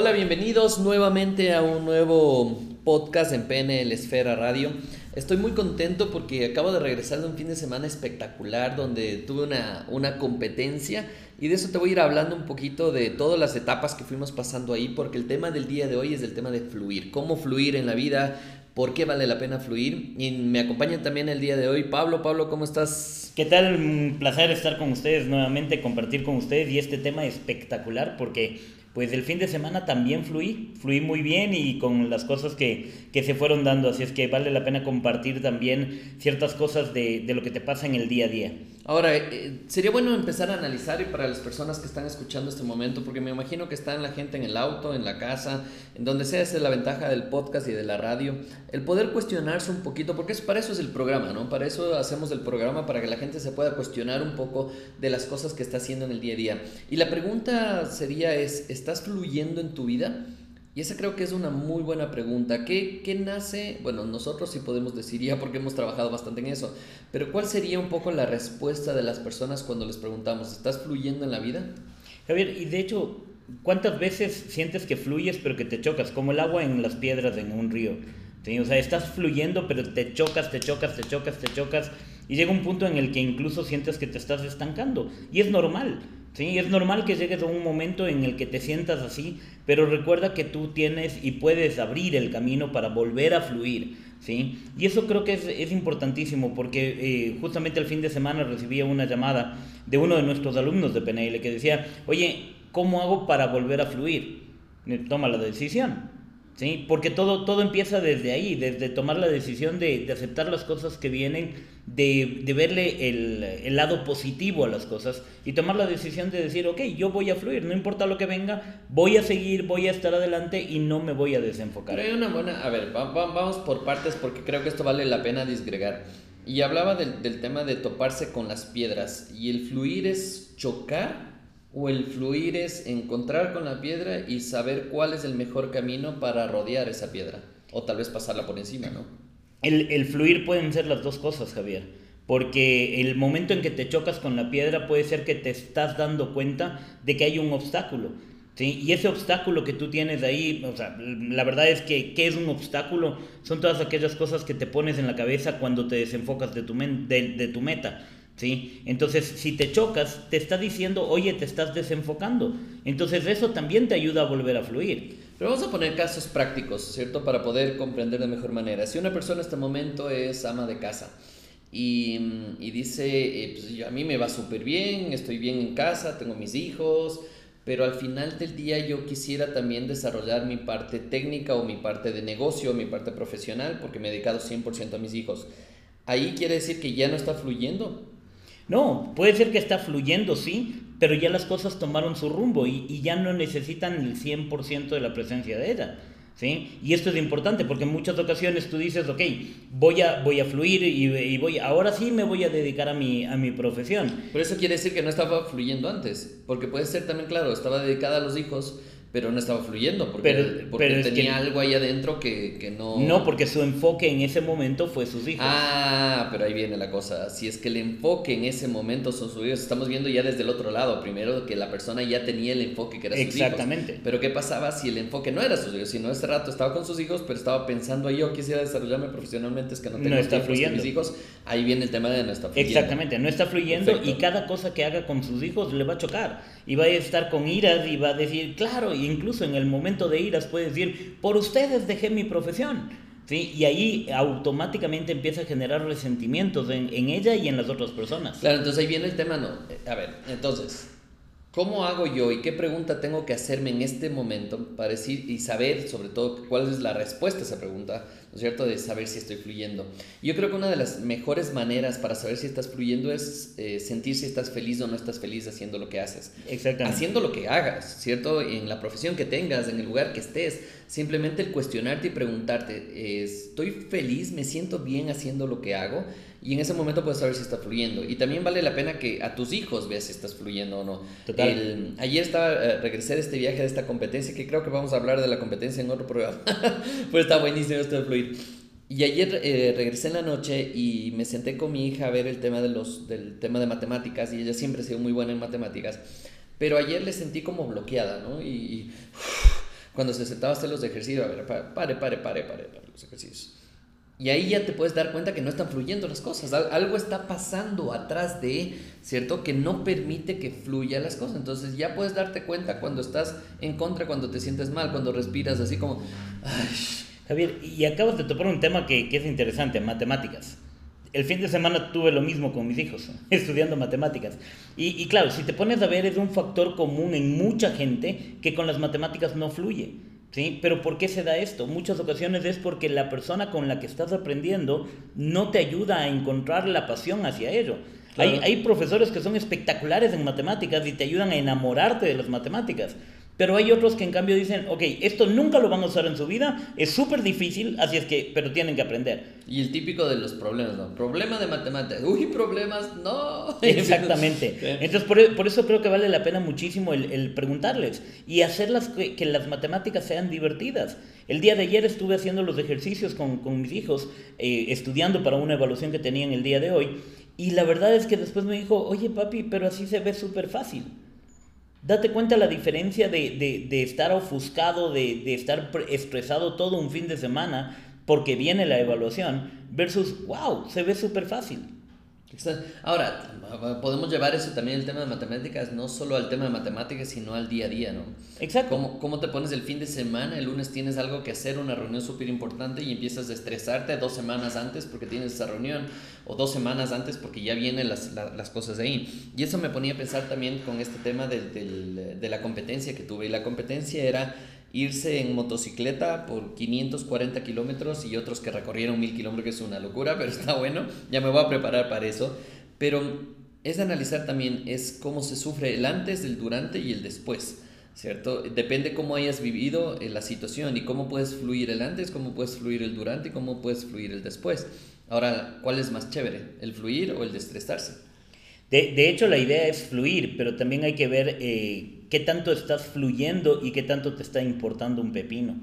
Hola, bienvenidos nuevamente a un nuevo podcast en PNL Esfera Radio. Estoy muy contento porque acabo de regresar de un fin de semana espectacular donde tuve una, una competencia y de eso te voy a ir hablando un poquito de todas las etapas que fuimos pasando ahí porque el tema del día de hoy es el tema de fluir, cómo fluir en la vida, por qué vale la pena fluir. Y me acompaña también el día de hoy Pablo. Pablo, ¿cómo estás? ¿Qué tal? Un placer estar con ustedes nuevamente, compartir con ustedes y este tema espectacular porque pues el fin de semana también fluí, fluí muy bien y con las cosas que, que se fueron dando, así es que vale la pena compartir también ciertas cosas de, de lo que te pasa en el día a día. Ahora, eh, sería bueno empezar a analizar y para las personas que están escuchando este momento, porque me imagino que están la gente en el auto, en la casa, en donde sea, esa es la ventaja del podcast y de la radio, el poder cuestionarse un poquito, porque es, para eso es el programa, ¿no? Para eso hacemos el programa, para que la gente se pueda cuestionar un poco de las cosas que está haciendo en el día a día. Y la pregunta sería es, ¿estás fluyendo en tu vida? Y esa creo que es una muy buena pregunta. ¿Qué, ¿Qué, nace? Bueno, nosotros sí podemos decir ya porque hemos trabajado bastante en eso, pero ¿cuál sería un poco la respuesta de las personas cuando les preguntamos, ¿estás fluyendo en la vida? Javier, y de hecho, ¿cuántas veces sientes que fluyes pero que te chocas? Como el agua en las piedras en un río. O sea, estás fluyendo pero te chocas, te chocas, te chocas, te chocas. Y llega un punto en el que incluso sientes que te estás estancando. Y es normal. Sí, es normal que llegues a un momento en el que te sientas así, pero recuerda que tú tienes y puedes abrir el camino para volver a fluir, ¿sí? Y eso creo que es, es importantísimo porque eh, justamente el fin de semana recibía una llamada de uno de nuestros alumnos de PNL que decía, oye, ¿cómo hago para volver a fluir? Toma la decisión. ¿Sí? Porque todo, todo empieza desde ahí, desde tomar la decisión de, de aceptar las cosas que vienen, de, de verle el, el, lado positivo a las cosas y tomar la decisión de decir, ok, yo voy a fluir, no importa lo que venga, voy a seguir, voy a estar adelante y no me voy a desenfocar. Pero hay una buena, a ver, va, va, vamos por partes porque creo que esto vale la pena disgregar. Y hablaba del, del tema de toparse con las piedras y el fluir es chocar o el fluir es encontrar con la piedra y saber cuál es el mejor camino para rodear esa piedra. O tal vez pasarla por encima, ¿no? El, fluir pueden ser las dos cosas, Javier. Porque el momento en que te chocas con la piedra puede ser que te estás dando cuenta de que hay un obstáculo. ¿sí? Y ese obstáculo que tú tienes ahí, o sea, la verdad es que, ¿qué es un obstáculo? Son todas aquellas cosas que te pones en la cabeza cuando te desenfocas de tu, de tu meta. ¿Sí? Entonces, si te chocas, te está diciendo, oye, te estás desenfocando. Entonces, eso también te ayuda a volver a fluir. Pero vamos a poner casos prácticos, ¿cierto? Para poder comprender de mejor manera. Si una persona en este momento es ama de casa y, y dice, eh, pues a mí me va súper bien, estoy bien en casa, tengo mis hijos, pero al final del día yo quisiera también desarrollar mi parte técnica o mi parte de negocio, mi parte profesional, porque me he dedicado 100% a mis hijos. Ahí quiere decir que ya no está fluyendo. No, puede ser que está fluyendo, sí, pero ya las cosas tomaron su rumbo y, ya no necesitan el 100% de la presencia de ella. ¿Sí? Y esto es importante porque en muchas ocasiones tú dices, ok, voy a, voy a fluir y, y, voy, ahora sí me voy a dedicar a mi, a mi profesión. Pero eso quiere decir que no estaba fluyendo antes, porque puede ser también, claro, estaba dedicada a los hijos, pero no estaba fluyendo porque, pero, porque pero tenía que, algo ahí adentro que, que, no... No, porque su enfoque en ese momento fue sus hijos. Ah, pero ahí viene la cosa. Si es que el enfoque en ese momento son sus hijos, estamos viendo ya desde el otro lado. Primero que la persona ya tenía el enfoque que era sus Exactamente. hijos. Pero ¿qué pasaba si el enfoque no era sus hijos? Si no, ese rato estaba con sus hijos, pero estaba pensando, yo quisiera desarrollarme profesionalmente, es que no tengo no está fluyendo. mis hijos. Ahí viene el tema de no está fluyendo. Exactamente, no está fluyendo Perfecto. y cada cosa que haga con sus hijos le va a chocar. Y va a estar con iras y va a decir, claro, incluso en el momento de iras puede decir, por ustedes dejé mi profesión. ¿Sí? Y ahí automáticamente empieza a generar resentimientos en, en, ella y en las otras personas. Claro, entonces ahí viene el tema, no. A ver, entonces, ¿cómo hago yo y qué pregunta tengo que hacerme en este momento para decir y saber sobre todo cuál es la respuesta a esa pregunta, ¿no es cierto? De saber si estoy fluyendo. Yo creo que una de las mejores maneras para saber si estás fluyendo es eh, sentir si estás feliz o no estás feliz haciendo lo que haces. Exactamente. Haciendo lo que hagas, ¿cierto? En la profesión que tengas, en el lugar que estés, simplemente el cuestionarte y preguntarte, eh, ¿estoy feliz? ¿Me siento bien haciendo lo que hago? Y en ese momento puedes saber si está fluyendo. Y también vale la pena que a tus hijos veas si estás fluyendo o no. Total. El, ayer estaba, eh, regresé de este viaje, de esta competencia, que creo que vamos a hablar de la competencia en otro programa. pues está buenísimo esto de fluir. Y ayer eh, regresé en la noche y me senté con mi hija a ver el tema de los, del tema de matemáticas y ella siempre ha sido muy buena en matemáticas. Pero ayer le sentí como bloqueada, ¿no? Y, y cuando se sentaba a hacer los ejercicios, a ver, pare, pare, pare, pare, pare, los ejercicios. Y ahí ya te puedes dar cuenta que no están fluyendo las cosas. Algo está pasando atrás de, ¿cierto? Que no permite que fluya las cosas. Entonces ya puedes darte cuenta cuando estás en contra, cuando te sientes mal, cuando respiras así como... Javier, y acabas de topar un tema que, que es interesante, matemáticas el fin de semana tuve lo mismo con mis hijos, estudiando matemáticas. Y, y, claro, si te pones a ver, es un factor común en mucha gente que con las matemáticas no fluye. ¿Sí? Pero ¿por qué se da esto? Muchas ocasiones es porque la persona con la que estás aprendiendo no te ayuda a encontrar la pasión hacia ello. Hay, hay profesores que son espectaculares en matemáticas y te ayudan a enamorarte de las matemáticas. Pero hay otros que en cambio dicen, ok, esto nunca lo van a usar en su vida, es súper difícil, así es que, pero tienen que aprender. Y el típico de los problemas, ¿no? Problema de matemáticas, uy, problemas, no. Exactamente. Entonces, por, por, eso creo que vale la pena muchísimo el, el preguntarles y hacerlas que, que, las matemáticas sean divertidas. El día de ayer estuve haciendo los ejercicios con, con mis hijos, eh, estudiando para una evaluación que tenían el día de hoy, y la verdad es que después me dijo, oye papi, pero así se ve súper fácil. Date cuenta la diferencia de, de, estar ofuscado, de, de, estar estresado todo un fin de semana porque viene la evaluación versus, wow, se ve súper fácil. Ahora, podemos llevar eso también el tema de matemáticas, no solo al tema de matemáticas, sino al día a día, ¿no? Exacto. ¿Cómo, cómo te pones el fin de semana? El lunes tienes algo que hacer, una reunión súper importante y empiezas a estresarte dos semanas antes porque tienes esa reunión o dos semanas antes porque ya vienen las, las cosas de ahí. Y eso me ponía a pensar también con este tema del, del, de la competencia que tuve. Y la competencia era irse en motocicleta por 540 kilómetros y otros que recorrieron 1000 kilómetros, que es una locura, pero está bueno, ya me voy a preparar para eso. Pero es analizar también, es cómo se sufre el antes, el durante y el después. ¿Cierto? Depende cómo hayas vivido la situación y cómo puedes fluir el antes, cómo puedes fluir el durante y cómo puedes fluir el después. Ahora, ¿cuál es más chévere? ¿El fluir o el estresarse? De, de hecho, la idea es fluir, pero también hay que ver eh, qué tanto estás fluyendo y qué tanto te está importando un pepino.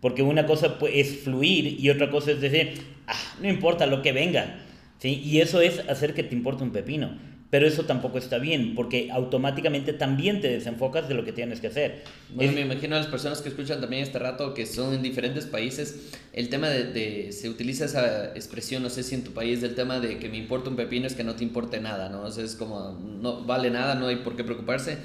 Porque una cosa es fluir y otra cosa es decir, ah, no importa lo que venga. ¿sí? Y eso es hacer que te importe un pepino. Pero eso tampoco está bien, porque automáticamente también te desenfocas de lo que tienes que hacer. Bueno, me imagino a las personas que escuchan también este rato, que son en diferentes países, el tema de, de, se utiliza esa expresión, no sé si en tu país, del tema de que me importa un pepino es que no te importe nada, ¿no? O sea, es como, no vale nada, no hay por qué preocuparse,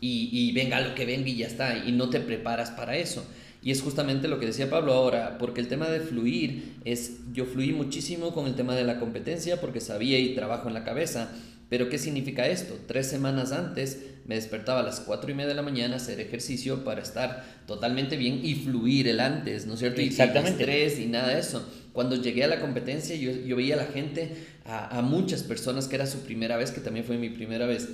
y, y venga lo que venga y ya está, y no te preparas para eso. Y es justamente lo que decía Pablo ahora, porque el tema de fluir es, yo fluí muchísimo con el tema de la competencia porque sabía y trabajo en la cabeza, pero ¿qué significa esto? Tres semanas antes me despertaba a las cuatro y media de la mañana a hacer ejercicio para estar totalmente bien y fluir el antes, ¿no es cierto? Exactamente. Y estrés y nada de eso. Cuando llegué a la competencia yo, yo veía a la gente, a, a muchas personas que era su primera vez, que también fue mi primera vez,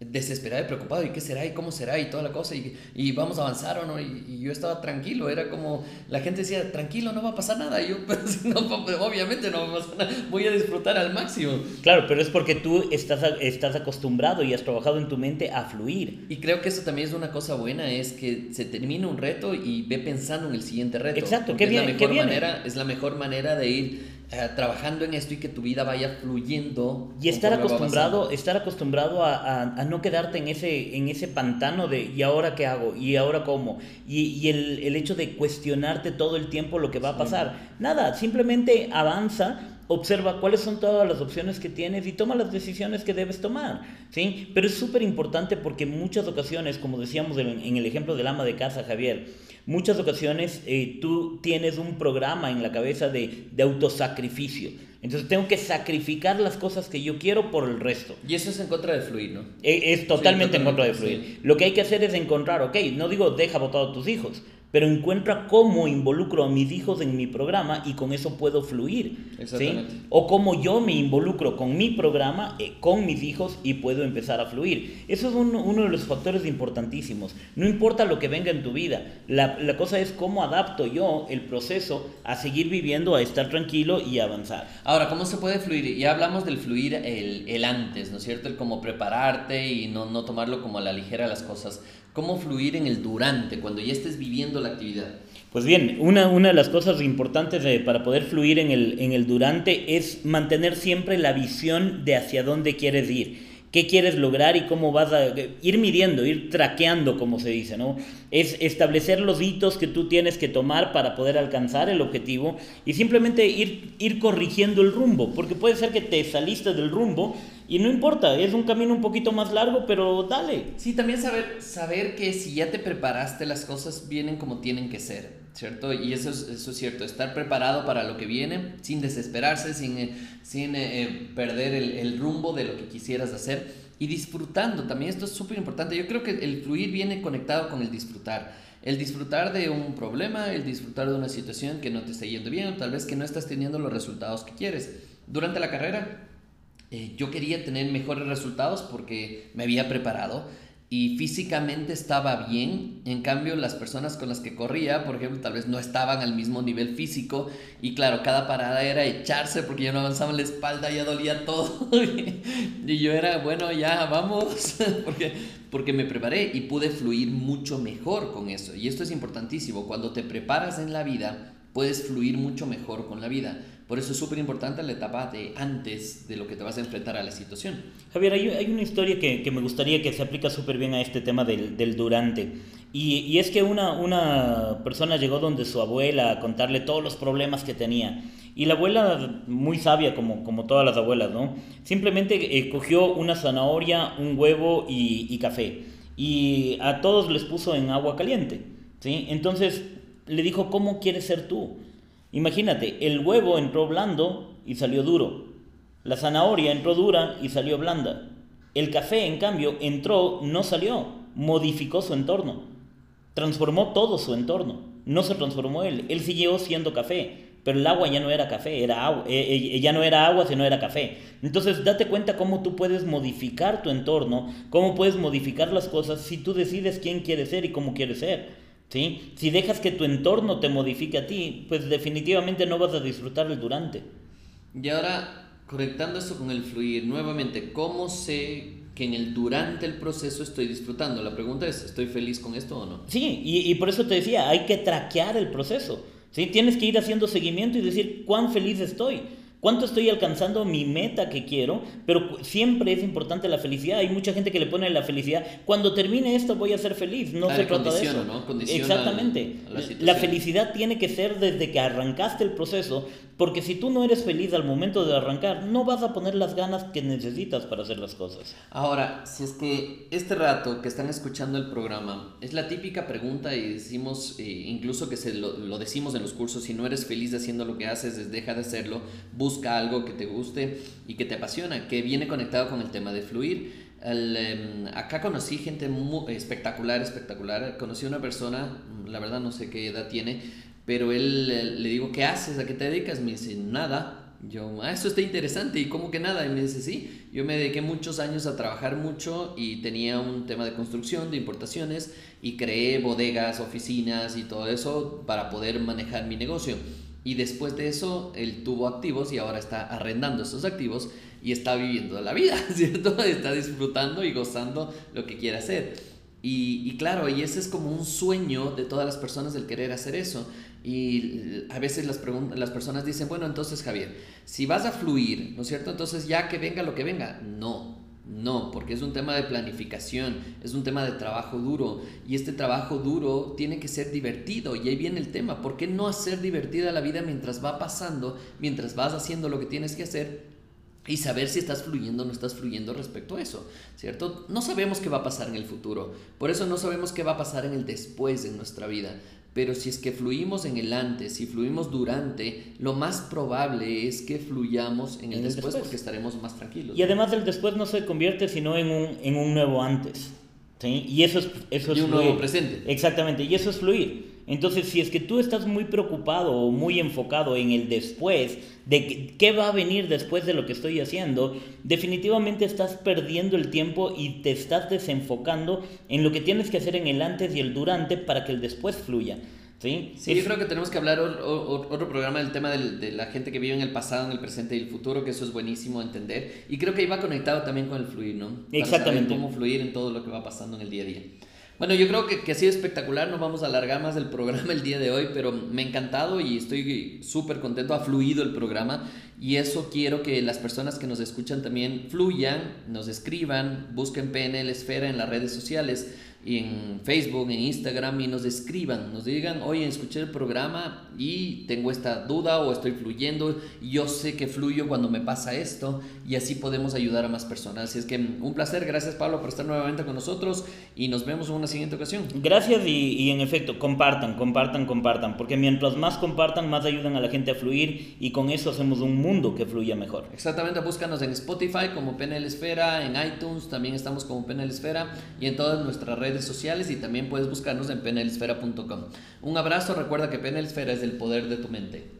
desesperado y preocupado, ¿y qué será? ¿y cómo será? y toda la cosa, y, y vamos a avanzar o no, y, y, yo estaba tranquilo, era como, la gente decía, tranquilo, no va a pasar nada, y yo, pues, no, obviamente no va a pasar nada, voy a disfrutar al máximo. Claro, pero es porque tú estás, estás acostumbrado y has trabajado en tu mente a fluir. Y creo que eso también es una cosa buena, es que se termina un reto y ve pensando en el siguiente reto. Exacto, qué bien, es la mejor qué manera, es la mejor manera de ir eh, trabajando en esto y que tu vida vaya fluyendo. Y estar acostumbrado, estar acostumbrado a, a, a, no quedarte en ese, en ese pantano de ¿y ahora qué hago? ¿y ahora cómo? Y, y el, el, hecho de cuestionarte todo el tiempo lo que va a pasar. Sí. Nada, simplemente avanza observa cuáles son todas las opciones que tienes y toma las decisiones que debes tomar, ¿sí? Pero es súper importante porque en muchas ocasiones, como decíamos en, en, el ejemplo del ama de casa, Javier, muchas ocasiones eh, tú tienes un programa en la cabeza de, de autosacrificio. Entonces tengo que sacrificar las cosas que yo quiero por el resto. Y eso es en contra de fluir, ¿no? Es, es totalmente, sí, totalmente en contra de fluir. Sí. Lo que hay que hacer es encontrar, ok, no digo deja votado a tus hijos, pero encuentra cómo involucro a mis hijos en mi programa y con eso puedo fluir. Exactamente. ¿sí? O cómo yo me involucro con mi programa, eh, con mis hijos y puedo empezar a fluir. Eso es un, uno de los factores importantísimos. No importa lo que venga en tu vida, la, la, cosa es cómo adapto yo el proceso a seguir viviendo, a estar tranquilo y avanzar. Ahora, ¿cómo se puede fluir? Ya hablamos del fluir el, el antes, ¿no es cierto? El cómo prepararte y no, no tomarlo como a la ligera las cosas. ¿Cómo fluir en el durante, cuando ya estés viviendo la actividad? Pues bien, una, una de las cosas importantes para poder fluir en el, en el durante es mantener siempre la visión de hacia dónde quieres ir. qué quieres lograr y cómo vas a ir midiendo, ir traqueando, como se dice, ¿no? Es establecer los hitos que tú tienes que tomar para poder alcanzar el objetivo y simplemente ir, ir corrigiendo el rumbo, porque puede ser que te saliste del rumbo y no importa, es un camino un poquito más largo, pero dale. Sí, también saber, saber que si ya te preparaste, las cosas vienen como tienen que ser, ¿cierto? Y eso es, eso es cierto, estar preparado para lo que viene, sin desesperarse, sin, eh, sin eh, eh, perder el, rumbo de lo que quisieras hacer y disfrutando. También esto es súper importante. Yo creo que el fluir viene conectado con el disfrutar. El disfrutar de un problema, el disfrutar de una situación que no te está yendo bien, o tal vez que no estás teniendo los resultados que quieres. Durante la carrera eh, yo quería tener mejores resultados porque me había preparado y físicamente estaba bien. En cambio, las personas con las que corría, por ejemplo, tal vez no estaban al mismo nivel físico y claro, cada parada era echarse porque ya no avanzaba la espalda, ya dolía todo. y yo era, bueno, ya vamos, porque, porque me preparé y pude fluir mucho mejor con eso. Y esto es importantísimo. Cuando te preparas en la vida, puedes fluir mucho mejor con la vida. Por eso es súper importante la etapa de antes de lo que te vas a enfrentar a la situación. Javier, hay, hay una historia que, que, me gustaría que se aplica súper bien a este tema del, del durante. Y, y, es que una, una persona llegó donde su abuela a contarle todos los problemas que tenía. Y la abuela, muy sabia como, como todas las abuelas, ¿no? Simplemente eh, cogió una zanahoria, un huevo y, y café. Y a todos les puso en agua caliente. ¿sí? Entonces le dijo, ¿cómo quieres ser tú? Imagínate, el huevo entró blando y salió duro. La zanahoria entró dura y salió blanda. El café, en cambio, entró, no salió, modificó su entorno. Transformó todo su entorno. No se transformó él, él siguió siendo café, pero el agua ya no era café, era agua, eh, eh, ya no era agua, sino era café. Entonces, date cuenta cómo tú puedes modificar tu entorno, cómo puedes modificar las cosas si tú decides quién quieres ser y cómo quieres ser. ¿Sí? Si dejas que tu entorno te modifique a ti, pues definitivamente no vas a disfrutar el durante. Y ahora, conectando esto con el fluir, nuevamente, ¿cómo sé que en el durante el proceso estoy disfrutando? La pregunta es, ¿estoy feliz con esto o no? Sí, y, y por eso te decía, hay que traquear el proceso. ¿sí? Tienes que ir haciendo seguimiento y decir cuán feliz estoy. ¿Cuánto estoy alcanzando mi meta que quiero? Pero siempre es importante la felicidad. Hay mucha gente que le pone la felicidad. Cuando termine esto voy a ser feliz. No se trata de eso. ¿no? Exactamente. La, la, felicidad tiene que ser desde que arrancaste el proceso. Porque si tú no eres feliz al momento de arrancar, no vas a poner las ganas que necesitas para hacer las cosas. Ahora, si es que este rato que están escuchando el programa es la típica pregunta y decimos, eh, incluso que se lo, decimos en los cursos, si no eres feliz haciendo lo que haces, deja de hacerlo, busca algo que te guste y que te apasiona, que viene conectado con el tema de fluir. El, eh, acá conocí gente muy espectacular, espectacular. Conocí una persona, la verdad no sé qué edad tiene, pero él le digo, ¿qué haces? ¿A qué te dedicas? Me dice, nada. Yo, ah, eso está interesante. ¿Y cómo que nada? Y me dice, sí, yo me dediqué muchos años a trabajar mucho y tenía un tema de construcción, de importaciones y creé bodegas, oficinas y todo eso para poder manejar mi negocio. Y después de eso, él tuvo activos y ahora está arrendando esos activos y está viviendo la vida, ¿cierto? Está disfrutando y gozando lo que quiere hacer. Y, y, claro, y ese es como un sueño de todas las personas el querer hacer eso. Y a veces las, las personas dicen, bueno, entonces Javier, si vas a fluir, ¿no es cierto? Entonces ya que venga lo que venga. No, no, porque es un tema de planificación, es un tema de trabajo duro. Y este trabajo duro tiene que ser divertido. Y ahí viene el tema, ¿por qué no hacer divertida la vida mientras va pasando, mientras vas haciendo lo que tienes que hacer? y saber si estás fluyendo o no estás fluyendo respecto a eso, ¿cierto? No sabemos qué va a pasar en el futuro, por eso no sabemos qué va a pasar en el después de nuestra vida, pero si es que fluimos en el antes, si fluimos durante, lo más probable es que fluyamos en el, en el después, después, porque estaremos más tranquilos. Y además el después no se convierte sino en un, en un nuevo antes, ¿sí? Y eso es, eso es y un fluir. nuevo presente. Exactamente, y eso es fluir. Entonces, si es que tú estás muy preocupado o muy enfocado en el después, de qué va a venir después de lo que estoy haciendo, definitivamente estás perdiendo el tiempo y te estás desenfocando en lo que tienes que hacer en el antes y el durante para que el después fluya. ¿Sí? sí es... yo creo que tenemos que hablar otro programa del tema del, de la gente que vive en el pasado, en el presente y el futuro, que eso es buenísimo entender. Y creo que ahí va conectado también con el fluir, ¿no? Para Exactamente. Cómo fluir en todo lo que va pasando en el día a día. Bueno, yo creo que, que ha sido espectacular, no vamos a alargar más el programa el día de hoy, pero me ha encantado y estoy súper contento, ha fluido el programa y eso quiero que las personas que nos escuchan también fluyan, nos escriban, busquen PNL Esfera en las redes sociales en Facebook, en Instagram y nos escriban, nos digan, oye, escuché el programa y tengo esta duda o estoy fluyendo, yo sé que fluyo cuando me pasa esto y así podemos ayudar a más personas. Así es que un placer, gracias Pablo por estar nuevamente con nosotros y nos vemos en una siguiente ocasión. Gracias y, y en efecto, compartan, compartan, compartan, porque mientras más compartan, más ayudan a la gente a fluir y con eso hacemos un mundo que fluya mejor. Exactamente, búscanos en Spotify como PNL Esfera, en iTunes también estamos como PNL Esfera y en todas nuestras redes sociales y también puedes buscarnos en penelsfera.com. Un abrazo, recuerda que Penelsfera es el poder de tu mente.